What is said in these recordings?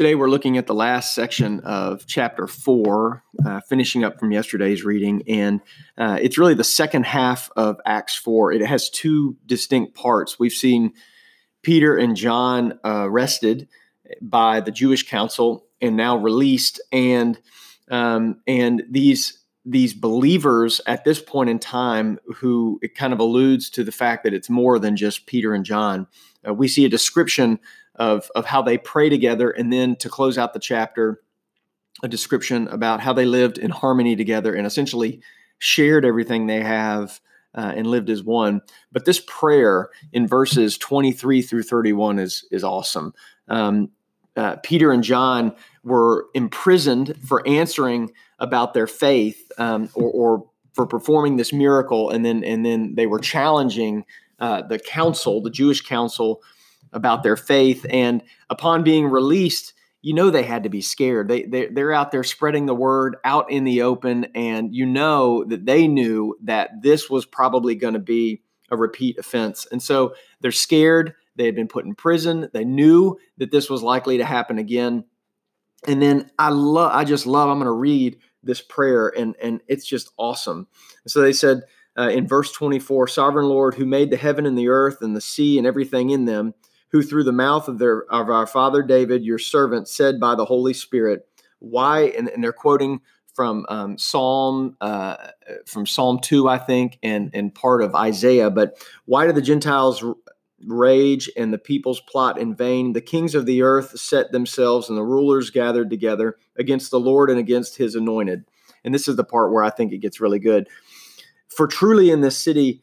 Today, we're looking at the last section of chapter four, uh, finishing up from yesterday's reading. And uh, it's really the second half of Acts 4. It has two distinct parts. We've seen Peter and John uh, arrested by the Jewish council and now released. And, um, and these, these believers at this point in time, who it kind of alludes to the fact that it's more than just Peter and John, uh, we see a description of, of how they pray together. And then to close out the chapter, a description about how they lived in harmony together and essentially shared everything they have uh, and lived as one. But this prayer in verses 23 through 31 is, is awesome. Um, uh, Peter and John were imprisoned for answering about their faith um, or, or, for performing this miracle, and then and then they were challenging uh, the council, the Jewish council, about their faith. And upon being released, you know they had to be scared. They, they they're out there spreading the word out in the open, and you know that they knew that this was probably going to be a repeat offense, and so they're scared. They had been put in prison. They knew that this was likely to happen again. And then I love, I just love. I'm going to read this prayer, and and it's just awesome. so they said uh, in verse 24, "Sovereign Lord, who made the heaven and the earth and the sea and everything in them." Who through the mouth of their of our father David, your servant, said by the Holy Spirit, why? And, and they're quoting from um, Psalm uh, from Psalm two, I think, and and part of Isaiah. But why do the Gentiles rage and the peoples plot in vain? The kings of the earth set themselves, and the rulers gathered together against the Lord and against His anointed. And this is the part where I think it gets really good. For truly in this city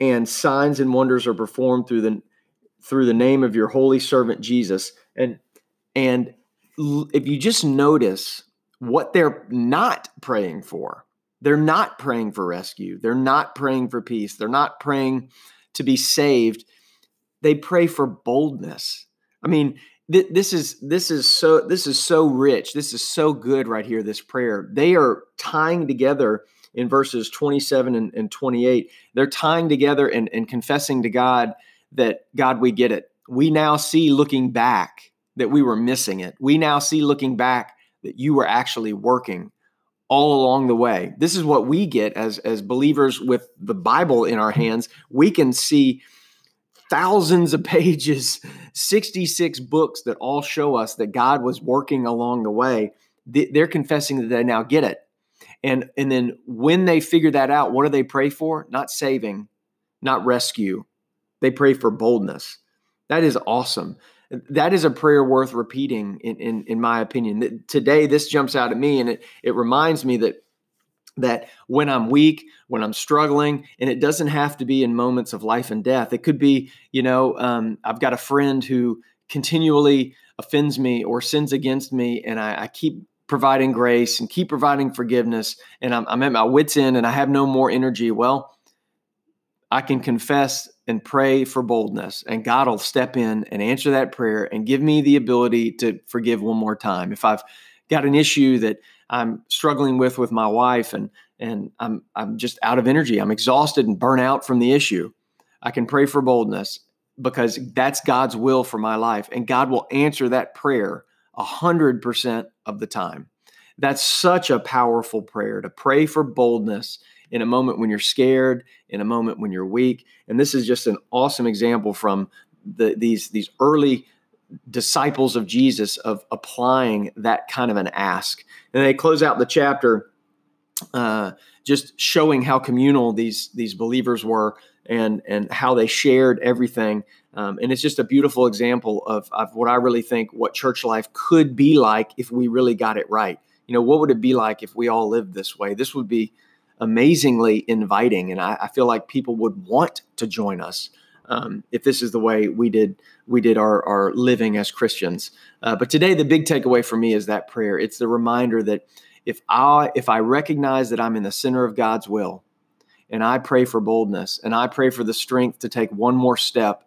and signs and wonders are performed through the through the name of your holy servant Jesus. And and if you just notice what they're not praying for, they're not praying for rescue. They're not praying for peace. They're not praying to be saved. They pray for boldness. I mean, th- this is this is so this is so rich. This is so good right here. This prayer. They are tying together in verses 27 and, and 28. They're tying together and, and confessing to God that, God, we get it. We now see looking back that we were missing it. We now see looking back that you were actually working all along the way. This is what we get as, as believers with the Bible in our hands. We can see thousands of pages, 66 books that all show us that God was working along the way. They're confessing that they now get it. And and then when they figure that out, what do they pray for? Not saving, not rescue. They pray for boldness. That is awesome. That is a prayer worth repeating, in, in, in my opinion. Today, this jumps out at me, and it, it reminds me that that when I'm weak, when I'm struggling, and it doesn't have to be in moments of life and death. It could be, you know, um, I've got a friend who continually offends me or sins against me, and I, I keep providing grace and keep providing forgiveness and I'm, I'm, at my wits end and i have no more energy. Well i can confess and pray for boldness and god will step in and answer that prayer and give me the ability to forgive one more time. If i've got an issue that i'm struggling with with my wife and and i'm i'm just out of energy i'm exhausted and burnt out from the issue i can pray for boldness because that's god's will for my life and god will answer that prayer 100% of the time. That's such a powerful prayer to pray for boldness in a moment when you're scared, in a moment when you're weak. And this is just an awesome example from the, these, these early disciples of Jesus of applying that kind of an ask. And they close out the chapter uh, just showing how communal these these believers were and and how they shared everything. Um, and it's just a beautiful example of, of what I really think what church life could be like if we really got it right. You know, what would it be like if we all lived this way? This would be amazingly inviting, and I, I feel like people would want to join us um, if this is the way we did we did our, our living as Christians. Uh, but today, the big takeaway for me is that prayer. It's the reminder that if I if I recognize that I'm in the center of God's will, and I pray for boldness, and I pray for the strength to take one more step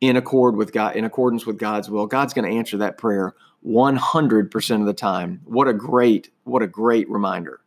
in accord with God, in accordance with God's will, God's going to answer that prayer 100% of the time. What a great, what a great reminder.